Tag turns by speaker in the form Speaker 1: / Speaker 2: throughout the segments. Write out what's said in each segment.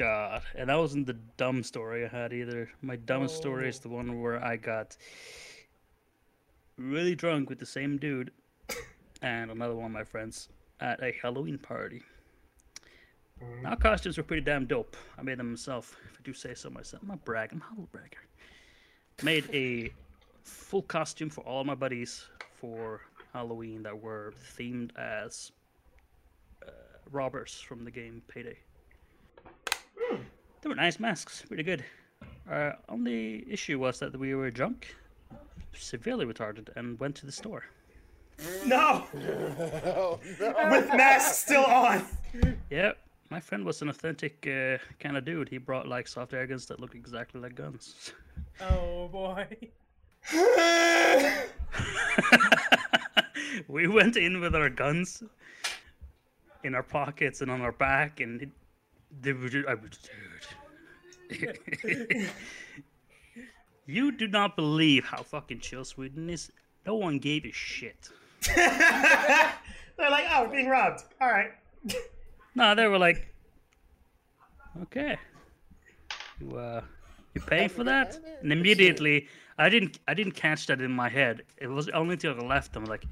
Speaker 1: god. And that wasn't the dumb story I had either. My dumbest story is
Speaker 2: Oh.
Speaker 1: the one where I got really drunk with the same dude and another one of my friends at a Halloween party.
Speaker 2: Mm-hmm.
Speaker 1: Our costumes were pretty damn dope. I made them myself, if I do say so myself. I'm not bragging, I'm a humble bragger. Made a full costume for all my buddies for Halloween that were themed as uh, robbers from the game Payday. They were nice masks, pretty good. Our only issue was that we were drunk, severely retarded, and went to the store.
Speaker 2: No,
Speaker 3: Oh, no.
Speaker 2: with masks still on.
Speaker 1: Yep. my friend was an authentic uh, kind of dude. He brought like soft air guns that look exactly like guns.
Speaker 4: Oh boy.
Speaker 1: we went in with our guns in our pockets and on our back, and it, they were just, I was, dude. you do not believe how fucking chill Sweden is. No one gave a shit.
Speaker 2: They're like, oh, we're being robbed. All right.
Speaker 1: No, they were like, okay, you uh, you paying for that? And immediately, I didn't, I didn't catch that in my head. It was only until I left. I'm like,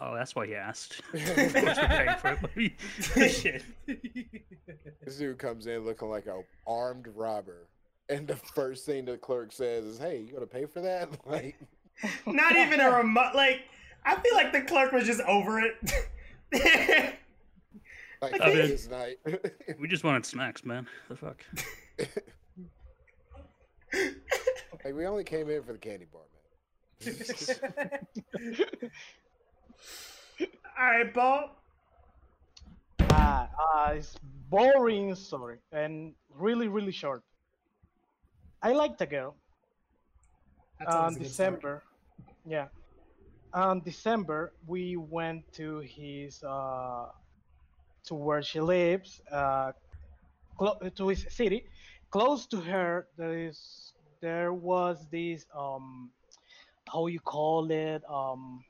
Speaker 1: oh, that's why he asked. of course, we're paying for it. Shit.
Speaker 3: This dude comes in looking like a armed robber, and the first thing the clerk says is, "Hey, you gonna pay for that?" Like,
Speaker 2: Not even a remote. Like, I feel like the clerk was just over it.
Speaker 3: like
Speaker 1: I mean-
Speaker 3: this night.
Speaker 1: We just wanted snacks, man. The fuck.
Speaker 3: like we only came in for the candy bar, man.
Speaker 2: All right, Bo.
Speaker 5: Uh, uh, it's boring story and really, really short. I liked a girl.
Speaker 2: That's
Speaker 5: on
Speaker 2: always a good.
Speaker 5: December. Yeah. On December, we went to his uh, to where she lives, uh, clo- to his city. Close to her, there is there was this um, how you call it um.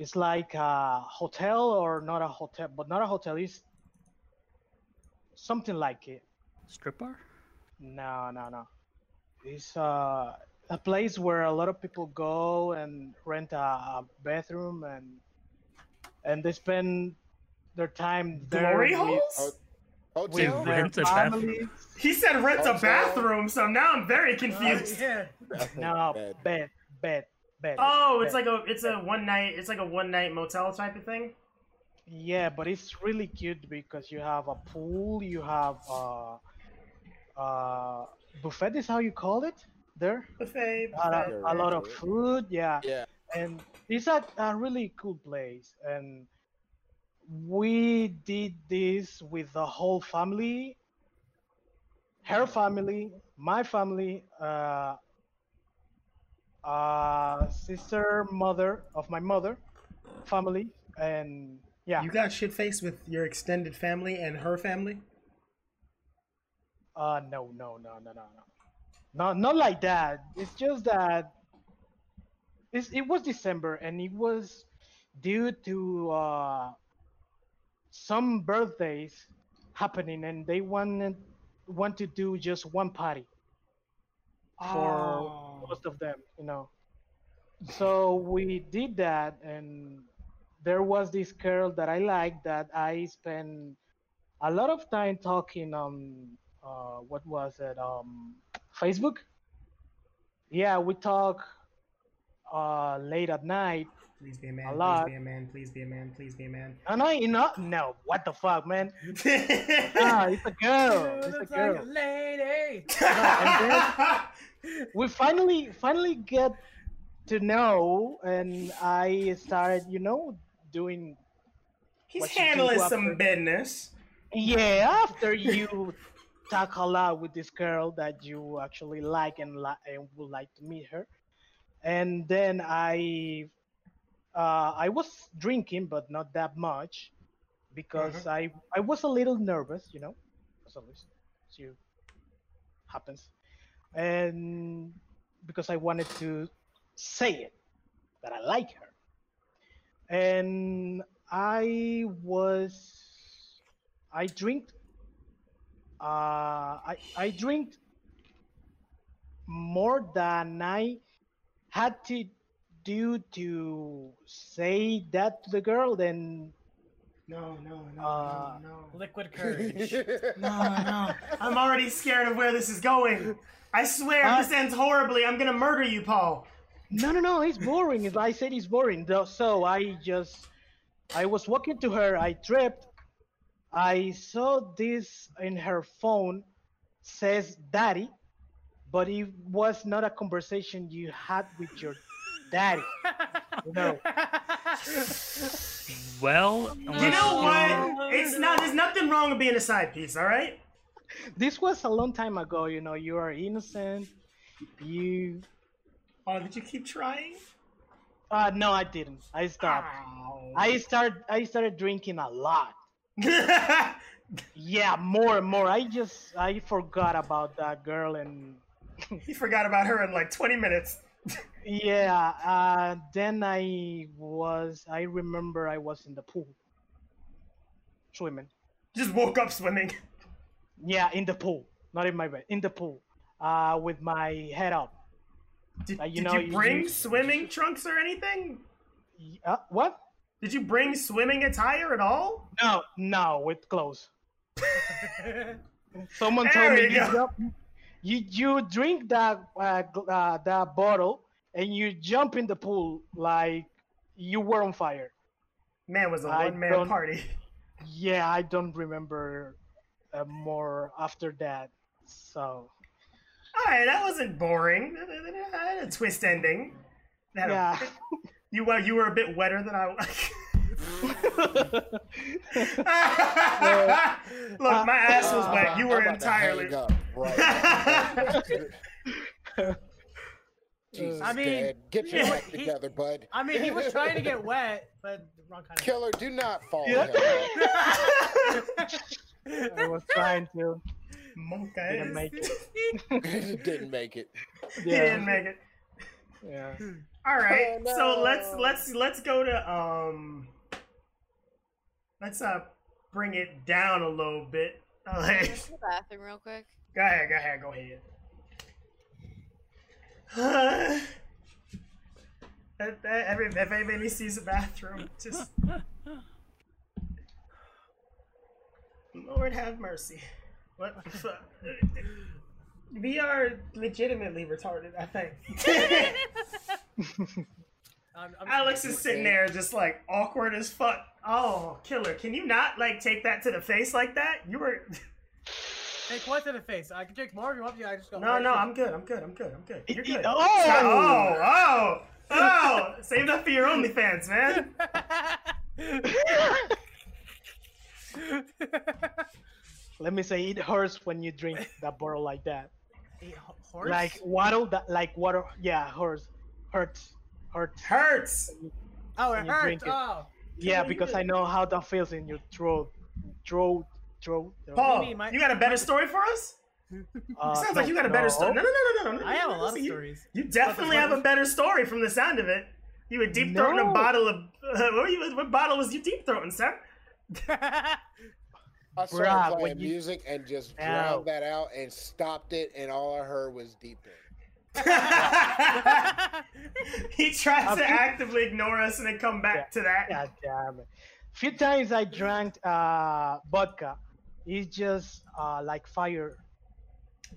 Speaker 5: It's like a hotel or not a hotel, but not a hotel. It's something like it.
Speaker 1: Strip bar?
Speaker 5: No, no, no. It's uh, a place where a lot of people go and rent a, a bathroom and and they spend their time there
Speaker 2: Glory
Speaker 5: with,
Speaker 2: holes?
Speaker 5: with
Speaker 3: Hotel.
Speaker 5: their
Speaker 1: rent a bathroom.
Speaker 2: He said rent a bathroom, so now I'm very
Speaker 4: Uh,
Speaker 2: confused.
Speaker 4: yeah.
Speaker 5: No,
Speaker 3: Bad.
Speaker 5: bed, bed, bed.
Speaker 2: Oh, it's
Speaker 5: bed.
Speaker 2: like a it's a one night it's like a one night motel type of thing.
Speaker 5: Yeah, but it's really cute because you have a pool, you have uh, uh, buffet is how you call it there.
Speaker 2: Buffet.
Speaker 5: A,
Speaker 2: buffet.
Speaker 5: a lot of food, yeah.
Speaker 3: Yeah.
Speaker 5: and it's a, a really cool place and we did this with the whole family her family my family uh, uh, sister mother of my mother family and yeah
Speaker 2: You got shit faced with your extended family and her family.
Speaker 5: uh no no no no no no not not like that it's just that it's, it was december and it was due to uh some birthdays happening and they wanted want to do just one party for
Speaker 2: Oh.
Speaker 5: Most of them you know so we did that and there was this girl that i liked that i spent a lot of time talking on uh, what was it um facebook yeah we talk uh late at night
Speaker 2: Please be a man.
Speaker 5: A
Speaker 2: please
Speaker 5: lot.
Speaker 2: be a man. Please be a man. Please be a man.
Speaker 5: and i you know no what the fuck man ah it's a girl it's a girl
Speaker 4: like a lady.
Speaker 5: we finally finally get to know and i started you know doing
Speaker 2: He's
Speaker 5: do
Speaker 2: handling some business.
Speaker 5: yeah after you talk a lot with this girl that you actually like and, li- and would like to meet her. And then i uh, i was drinking but not that much because i i was a little nervous you know as always. You happens and because i wanted to say it that i like her and i was i drink uh, I I drink more than I had to do to say that to the girl. Then
Speaker 2: No, no, no,
Speaker 5: Uh,
Speaker 2: no, no.
Speaker 4: Liquid courage.
Speaker 2: No, no. I'm already scared of where this is going. I swear, if
Speaker 5: Uh,
Speaker 2: this ends horribly, I'm gonna murder you, Paul.
Speaker 5: no, no, no, it's boring. If I said it's boring, so I just I was walking to her. I tripped. I saw this in her phone says daddy, but it was not a conversation you had with your daddy. No.
Speaker 1: Well,
Speaker 2: You know
Speaker 1: you-
Speaker 2: what? It's not. There's nothing wrong with being a side piece. All right.
Speaker 5: This was a long time ago, you know, you are innocent. You
Speaker 2: Oh, did you keep trying?
Speaker 5: uh no I didn't. I stopped.
Speaker 2: Ow.
Speaker 5: I started. I started drinking a lot. Yeah, more and more. I just I forgot about that girl and
Speaker 2: he forgot about her in like 20 minutes.
Speaker 5: Yeah, uh then I was I remember I was in the pool swimming.
Speaker 2: Just woke up swimming.
Speaker 5: Yeah, in the pool. Not in my bed. In the pool. Uh with my head up.
Speaker 2: Did,
Speaker 5: Uh, you
Speaker 2: did
Speaker 5: know,
Speaker 2: you bring
Speaker 5: you-
Speaker 2: swimming trunks or anything?
Speaker 5: Uh, what?
Speaker 2: Did you bring swimming attire at all?
Speaker 5: No, no, with clothes. Someone told me
Speaker 2: you
Speaker 5: you,
Speaker 2: go.
Speaker 5: jump, you you drink that uh, uh, that bottle and you jump in the pool like you were on fire.
Speaker 2: Man, it was a one man party.
Speaker 5: Yeah, I don't remember uh, more after that. So
Speaker 2: All right, that wasn't boring. That had a twist ending. That had a-
Speaker 5: yeah.
Speaker 2: you were you were a bit wetter than I was. Look, my ass was wet. You were
Speaker 3: I'm about to hang
Speaker 2: entirely.
Speaker 3: Up right. Jesus,
Speaker 4: I mean,
Speaker 3: Dad, get your
Speaker 2: yeah,
Speaker 3: act
Speaker 4: he-
Speaker 3: together, bud.
Speaker 4: I mean, he was trying to get wet, but the wrong kind of.
Speaker 3: Killer, do not fall.
Speaker 5: Yeah.
Speaker 3: in
Speaker 5: I was trying to.
Speaker 2: Monk
Speaker 5: Didn't make it.
Speaker 3: Didn't make it.
Speaker 2: He didn't
Speaker 5: Yeah.
Speaker 2: make it.
Speaker 5: Yeah.
Speaker 2: All right,
Speaker 3: Oh,
Speaker 2: so let's let's let's go to um. Let's uh bring it down a little bit.
Speaker 6: Can I
Speaker 2: Okay.
Speaker 6: go to the bathroom real quick?
Speaker 2: Go ahead, go ahead, go ahead. If- if every, if anybody sees a bathroom, just Lord have mercy. What the fuck? We are legitimately retarded, I think.
Speaker 4: I'm, I'm
Speaker 2: Alex is sitting there just like awkward as fuck. Oh, killer! Can you not like take that to the face like that? You were
Speaker 4: Take what to the face? I can take more if you want to. I just go.
Speaker 2: no, no. I'm good. I'm good. I'm good. I'm good. You're good.
Speaker 5: Oh!
Speaker 2: oh! Oh, oh, oh! Save that for your OnlyFans, man.
Speaker 5: Let me say it hurts when you drink that bottle like that.
Speaker 4: A ho- horse?
Speaker 5: Like water that like water yeah, hurts. Hurts. Hurts.
Speaker 2: Hurts.
Speaker 4: oh, it hurts.
Speaker 5: it.
Speaker 4: Oh,
Speaker 5: Yeah, because I know how that feels in your throat. Throat. Throat. throat.
Speaker 2: Paul,
Speaker 4: mean, my-
Speaker 2: you got a better story for us?
Speaker 5: Uh,
Speaker 2: Sounds
Speaker 5: no,
Speaker 2: like you got a better
Speaker 5: no.
Speaker 2: story. No, no, no, no, no, no.
Speaker 4: I have a lot of
Speaker 2: you-
Speaker 4: stories.
Speaker 2: You definitely have a better story from the sound of it. You were deep throating a bottle of. Uh, what, were you, what bottle was you deep throating, sir?
Speaker 3: I started
Speaker 5: Bruh,
Speaker 3: playing
Speaker 5: you-
Speaker 3: music and just
Speaker 5: Ow.
Speaker 3: drowned that out and stopped it, and all I heard was deep throat.
Speaker 2: he tries
Speaker 5: I
Speaker 2: to
Speaker 5: think-
Speaker 2: actively ignore us and then come back to that.
Speaker 5: God damn it. A Few times I drank uh, vodka. It's just uh, like fire.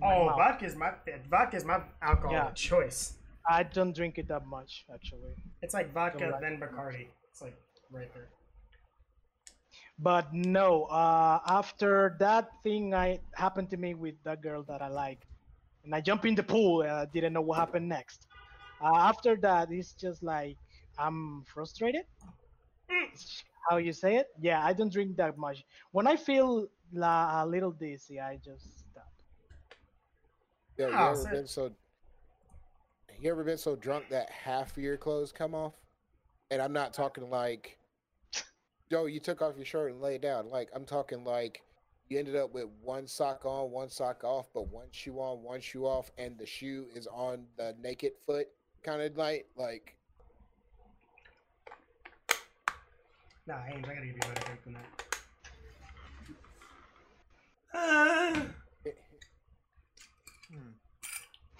Speaker 2: Oh,
Speaker 5: mouth.
Speaker 2: vodka is my vodka is my alcohol
Speaker 5: Yeah.
Speaker 2: choice.
Speaker 5: I don't drink it that much actually.
Speaker 2: It's like vodka
Speaker 5: like
Speaker 2: then. Bacardi. It's like right there.
Speaker 5: But no, uh, after that thing I happened to me with that girl that I like, and I jump in the pool and I didn't know what happened next. Uh, after that, it's just like I'm frustrated. How you say it? Yeah, I don't drink that much. When I feel la- a little dizzy, I just stopped.
Speaker 3: Yo, you
Speaker 2: Oh,
Speaker 3: ever been so? You ever been so drunk that half of your clothes come off? And I'm not talking like, yo, you took off your shirt and lay down. Like I'm talking like you ended up with one sock on, one sock off, but one shoe on, one shoe off, and the shoe is on the naked foot, kind of like like.
Speaker 2: Nah, I ain't. I gotta give you a better drink than that.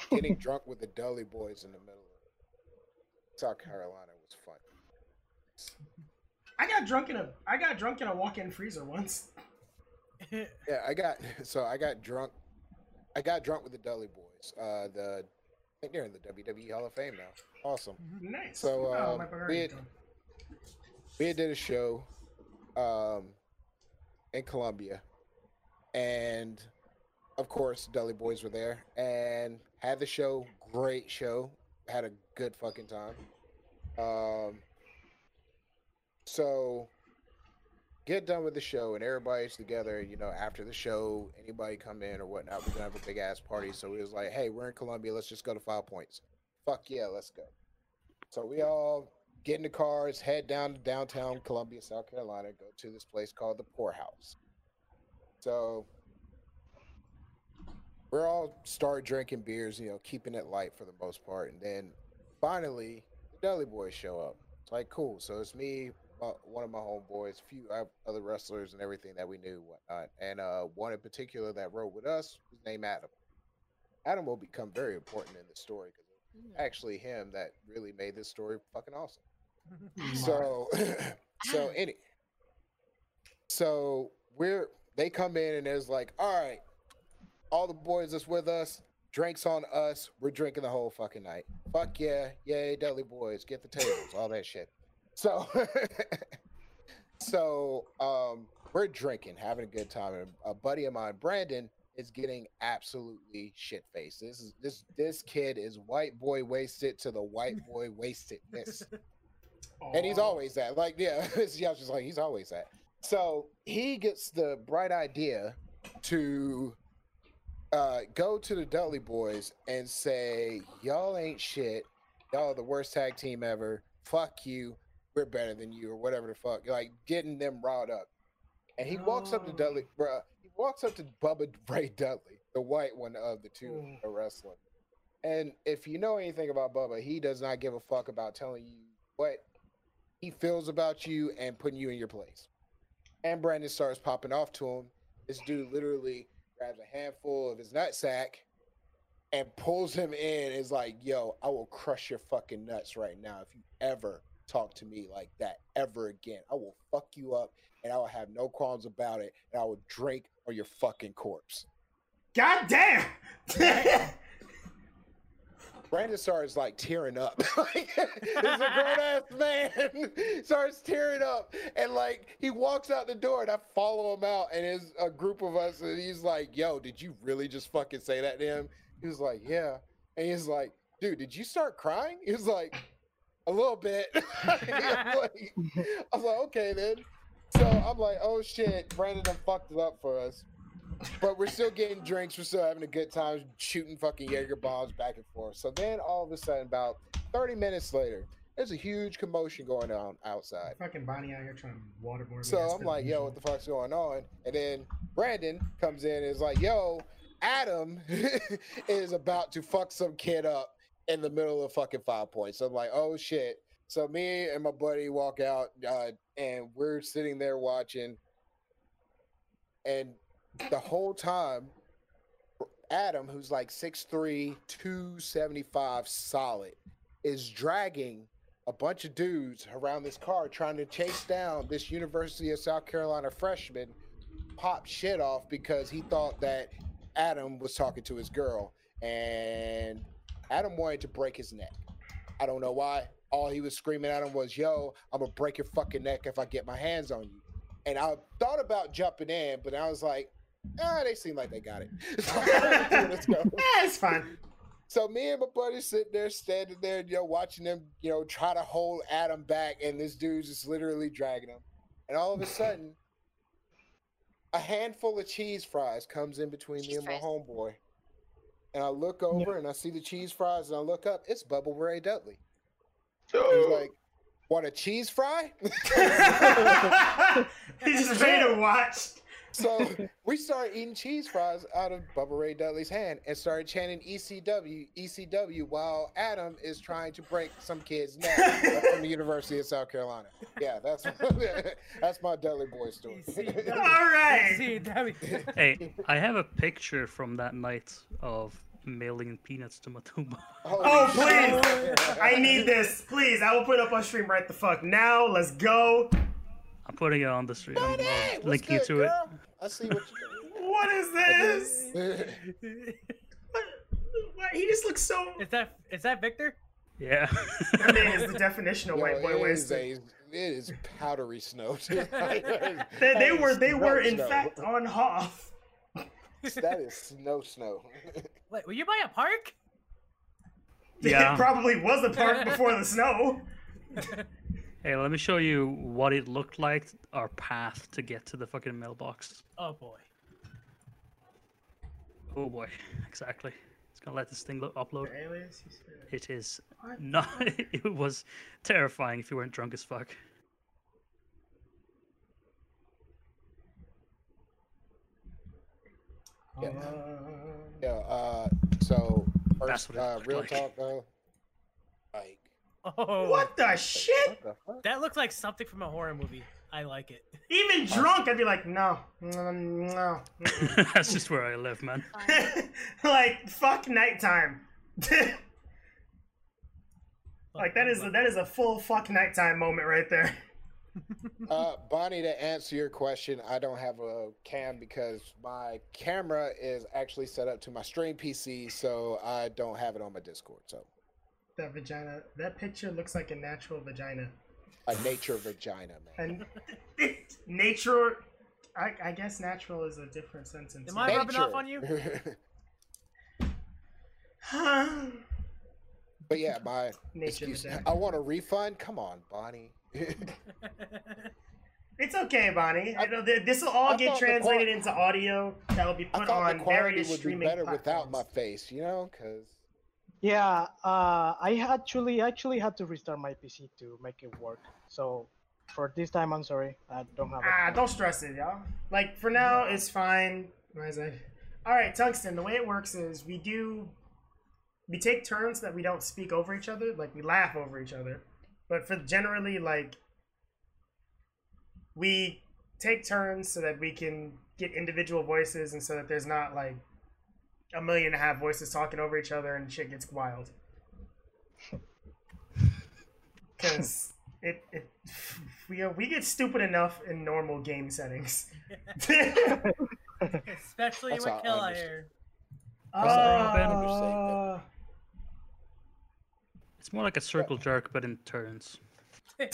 Speaker 3: Getting drunk with the Dudley boys in the middle of it. South Carolina was fun.
Speaker 2: I got drunk in a I got drunk in a walk-in freezer once.
Speaker 3: yeah, I got so I got drunk. I got drunk with the Dudley boys. Uh, the I think they're in the WWE Hall of Fame now. Awesome. Mm-hmm.
Speaker 2: Nice.
Speaker 3: So
Speaker 2: oh,
Speaker 3: um, we, had, we had did a show um, in Columbia, and of course Dudley Boys were there and had the show. Great show. Had a good fucking time. Um so get done with the show and everybody's together you know after the show anybody come in or whatnot we're gonna have a big ass party. So we was like hey we're in Columbia. Let's just go to five points. Fuck yeah let's go. So we all get in the cars, head down to downtown Columbia, South Carolina, go to this place called the Poorhouse. So we're all start drinking beers, you know, keeping it light for the most part, and then finally the Dudley Boys show up. It's like cool. So it's me, uh, one of my homeboys, a few other wrestlers, and everything that we knew, whatnot, and uh, one in particular that rode with us was named Adam. Adam will become very important in the story because actually him that really made this story fucking awesome. So, so any, so we're they come in and it's like, all right, all the boys that's with us, drinks on us. We're drinking the whole fucking night. Fuck yeah, yay, Dudley boys, get the tables, all that shit. So, so um, we're drinking, having a good time, and a buddy of mine, Brandon, is getting absolutely shit faced. This is this this kid is white boy wasted to the white boy wastedness and he's always that. Like, yeah, yeah, I was just like, he's always that. So he gets the bright idea to uh, go to the Dudley boys and say, "Y'all ain't shit. Y'all are the worst tag team ever. Fuck you. We're better than you, or whatever the fuck." Like getting them riled up. And he walks up to
Speaker 2: Oh.
Speaker 3: Dudley, bruh. He walks up to Bubba Ray Dudley, the white one of the two
Speaker 2: Ooh.
Speaker 3: wrestling. And if you know anything about Bubba, he does not give a fuck about telling you what he feels about you and putting you in your place. And Brandon starts popping off to him. This dude literally grabs a handful of his nutsack and pulls him in. Is like, "Yo, I will crush your fucking nuts right now if you ever talk to me like that ever again. I will fuck you up, and I will have no qualms about it, and I will drink on your fucking corpse."
Speaker 2: God damn!
Speaker 3: Brandon starts like tearing up. like, this a grown ass man starts tearing up, and like he walks out the door, and I follow him out, and it's a group of us, and he's like, "Yo, did you really just fucking say that to him?" He was like, "Yeah," and he's like, "Dude, did you start crying?" He was like, "A little bit." I was like, I was like, "Okay then." So I'm like, "Oh shit, Brandon done fucked it up for us." But we're still getting drinks. We're still having a good time shooting fucking Jaeger bombs back and forth. So then all of a sudden, about 30 minutes later, there's a huge commotion going on outside.
Speaker 2: Fucking Bonnie out here trying to waterboard.
Speaker 3: So I'm like, yo, what the fuck's going on? And then Brandon comes in and is like, yo, Adam is about to fuck some kid up in the middle of fucking five points. So I'm like, oh shit. So me and my buddy walk out uh, and we're sitting there watching. And the whole time, Adam, who's like 6'3, 275 solid, is dragging a bunch of dudes around this car trying to chase down this University of South Carolina freshman, pop shit off because he thought that Adam was talking to his girl. And Adam wanted to break his neck. I don't know why. All he was screaming at him was, Yo, I'm gonna break your fucking neck if I get my hands on you. And I thought about jumping in, but I was like, ah, they seem like they got it. Let's go.
Speaker 2: Eh, it's fine.
Speaker 3: So me and my buddy sitting there, standing there, you know, watching them, you know, try to hold Adam back, and this dude's just literally dragging him. And all of a sudden, a handful of cheese fries comes in between me
Speaker 6: Cheese
Speaker 3: and my homeboy. And I look over and I see the cheese fries, and I look up, it's Bubba Ray Dudley. He's like, "Want a cheese fry?"
Speaker 2: He's just ready to watch.
Speaker 3: So we started eating cheese fries out of Bubba Ray Dudley's hand and started chanting ECW, ECW while Adam is trying to break some kid's neck from the University of South Carolina. Yeah, that's that's my Dudley boy story.
Speaker 2: All right.
Speaker 4: See, Debbie.
Speaker 1: Hey, I have a picture from that night of mailing peanuts to Matuma.
Speaker 2: Oh,
Speaker 3: Holy shit.
Speaker 2: please! I need this. Please, I will put it up on stream right the fuck now. Let's go.
Speaker 1: I'm putting it on the stream. I'm
Speaker 3: Buddy, what's
Speaker 1: linking
Speaker 3: good,
Speaker 1: to it.
Speaker 3: I see what
Speaker 2: What is this? What? What? He just looks so.
Speaker 4: Is that is that Victor?
Speaker 1: Yeah.
Speaker 2: That is the definition of
Speaker 3: Yo,
Speaker 2: white boy
Speaker 3: it is
Speaker 2: wasted.
Speaker 3: it is powdery snow. dude.
Speaker 2: They, they were they were in
Speaker 3: Snow.
Speaker 2: fact on Hoth.
Speaker 3: that is snow snow.
Speaker 4: Wait, were you by a park?
Speaker 1: Yeah.
Speaker 2: It probably was a park before the snow.
Speaker 1: Hey, let me show you what it looked like, our path to get to the fucking mailbox.
Speaker 4: Oh boy.
Speaker 1: Oh boy, exactly. It's gonna let this thing lo- upload.
Speaker 2: Alias, he said.
Speaker 1: It is
Speaker 2: What?
Speaker 1: not. It was terrifying if you weren't drunk as fuck.
Speaker 3: Yeah.
Speaker 2: Uh,
Speaker 3: Yeah. Uh. So
Speaker 1: That's
Speaker 3: first,
Speaker 1: what it
Speaker 3: uh,
Speaker 1: looked
Speaker 3: real
Speaker 1: like.
Speaker 3: talk though. Like
Speaker 4: Oh.
Speaker 2: what the shit?
Speaker 3: what the fuck?
Speaker 4: That looks like something from a horror movie. I like it.
Speaker 2: Even drunk, I'd be like, no, no, no.
Speaker 1: That's just where I live, man.
Speaker 2: like fuck nighttime. like that is a, that is a full fuck nighttime moment right there.
Speaker 3: Uh, Bonnie, to answer your question, I don't have a cam because my camera is actually set up to my stream PC, so I don't have it on my Discord. So
Speaker 2: That vagina, that picture looks like a natural vagina.
Speaker 3: a nature vagina, man.
Speaker 2: And nature, I, I guess natural is a different sentence.
Speaker 4: Am I rubbing off on you?
Speaker 3: but yeah, my
Speaker 2: Nature
Speaker 3: excuse.
Speaker 2: vagina.
Speaker 3: I want a refund. Come on, Bonnie.
Speaker 2: It's okay, Bonnie.
Speaker 3: I-
Speaker 2: this will all
Speaker 3: I
Speaker 2: get translated
Speaker 3: qual-
Speaker 2: into audio that will be
Speaker 3: I
Speaker 2: put
Speaker 3: thought
Speaker 2: on
Speaker 3: the quality would be
Speaker 2: streaming
Speaker 3: better without my face, you know, because
Speaker 5: Yeah, uh, I actually actually had to restart my PC to make it work. So for this time, I'm sorry, I don't have.
Speaker 2: Ah, don't stress it, y'all. Like for now, it's fine. Why is I? All right, tungsten. The way it works is we do we take turns that we don't speak over each other. Like we laugh over each other, but for generally like we take turns so that we can get individual voices and so that there's not like a million and a half voices talking over each other and shit gets wild. Because it, it we we get stupid enough in normal game settings.
Speaker 4: Especially
Speaker 3: That's
Speaker 4: with
Speaker 3: how
Speaker 4: Kill
Speaker 3: understand.
Speaker 4: here.
Speaker 2: Uh,
Speaker 1: It's more like a circle jerk, but in turns.